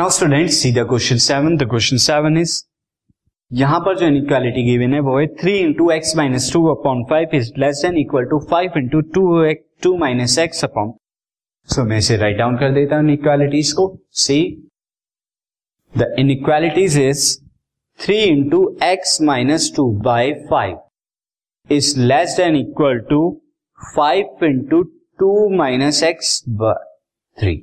Now students see the question seven the question seven is यहाँ पर जो inequality given है, वो है three into x minus two upon five is less than equal to five into two two minus x upon so मैं इसे write down कर देता हूँ इनइक्वालिटीज को. See the inequalities is three into x minus two by five is less than equal to five into two minus x by three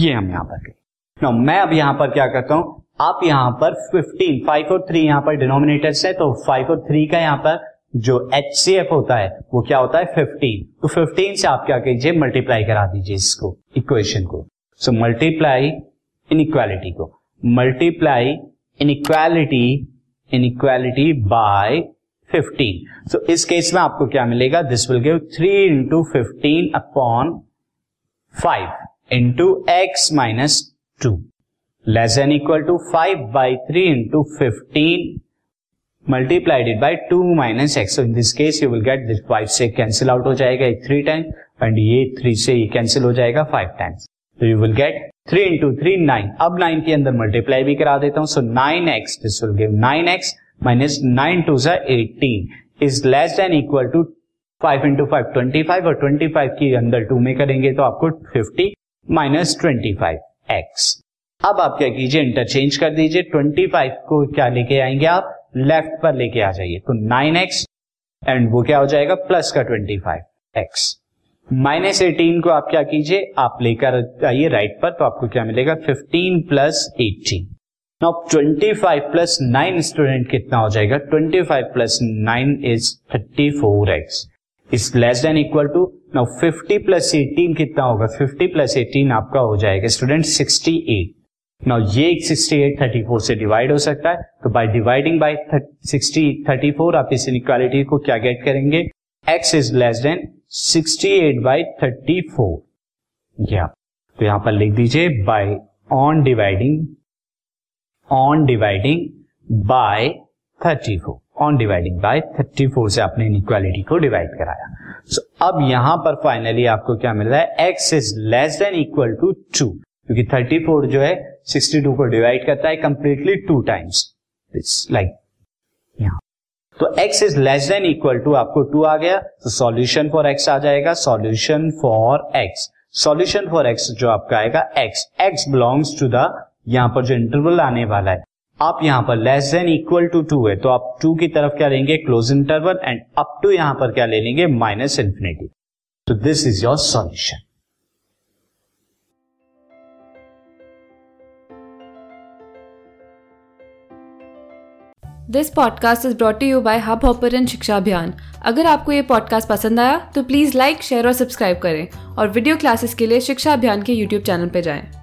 ये हम यहाँ पर नो मैं अब यहाँ पर क्या करता हूँ? आप यहाँ पर 15 फाइव और थ्री यहाँ पर डिनोमिनेटर्स है तो फाइव और थ्री का यहाँ पर जो एच सी एफ़ होता है, वो क्या होता है? 15 तो 15 से आप क्या कीजिए? मल्टीप्लाई करा दीजिए इसको इक्वेशन को. सो मल्टीप्लाई इन इक्वालिटी को. Multiply inequality inequality by 15 so इस केस में आपको क्या मिलेगा? This will give three into fifteen upon five into x minus two less than equal to five by three into fifteen multiplied by two minus x in this case you will get this five से cancel out हो जाएगा एक three times and ये three से ये cancel हो जाएगा five times तो you will get three into three nine अब नाइन के अंदर मल्टीप्लाई भी करा देता हूँ. So nine x this will give nine x minus nine two सा eighteen is less than equal to five into five twenty five और twenty five के अंदर टू में करेंगे तो आपको fifty minus twenty five x अब आप क्या कीजिए इंटरचेंज कर दीजिए। 25 को क्या लेके आएँगे आप? लेफ़्ट पर लेके आ जाइए। तो 9x एंड वो क्या हो जाएगा? प्लस का 25 एक्स माइनस एटीन को आप क्या कीजिए? आप लेकर आइए राइट पर तो आपको क्या मिलेगा? 15 plus eighteen now 25 plus 9 student कितना हो जाएगा? 25 plus 9 is 34x is less than equal to now 50 plus 18 कितना होगा? 50 प्लस 18 आपका हो जाएगा स्टूडेंट 68 नाउ ये 68 34 से डिवाइड हो सकता है तो बाय डिवाइडिंग बाय 60 34 आप इस इनइक्वालिटी को क्या गेट करेंगे? X is less than 68 by 34 या तो यहाँ पर लिख दीजिए by on dividing on dividing by 34 on dividing by 34 से आपने इनइक्वालिटी को डिवाइड कराया। सो so, अब यहाँ पर फाइनली आपको क्या मिल रहा है? X is less than equal to two क्योंकि 34 जो है 62 को डिवाइड करता है completely two times it's like यहाँ। तो x is less than equal to आपको टू आ गया तो सॉल्यूशन फॉर x आ जाएगा solution for x solution for x जो आपका आएगा x x belongs to the यहाँ पर जो इंटरवल आने वाला है। आप यहाँ पर less than equal to two है तो आप टू की तरफ़ क्या लेंगे? Close interval and up to यहाँ पर क्या ले लेंगे माइनस इंफिनिटी तो this is your solution this podcast is brought you by hub hopper Shiksha Abhiyan अगर आपको ये पॉडकास्ट पसंद आया तो प्लीज़ लाइक शेयर और सब्सक्राइब करें और वीडियो क्लासेस के लिए शिक्षा अभियान के यूट्यूब चैनल पर जाएँ।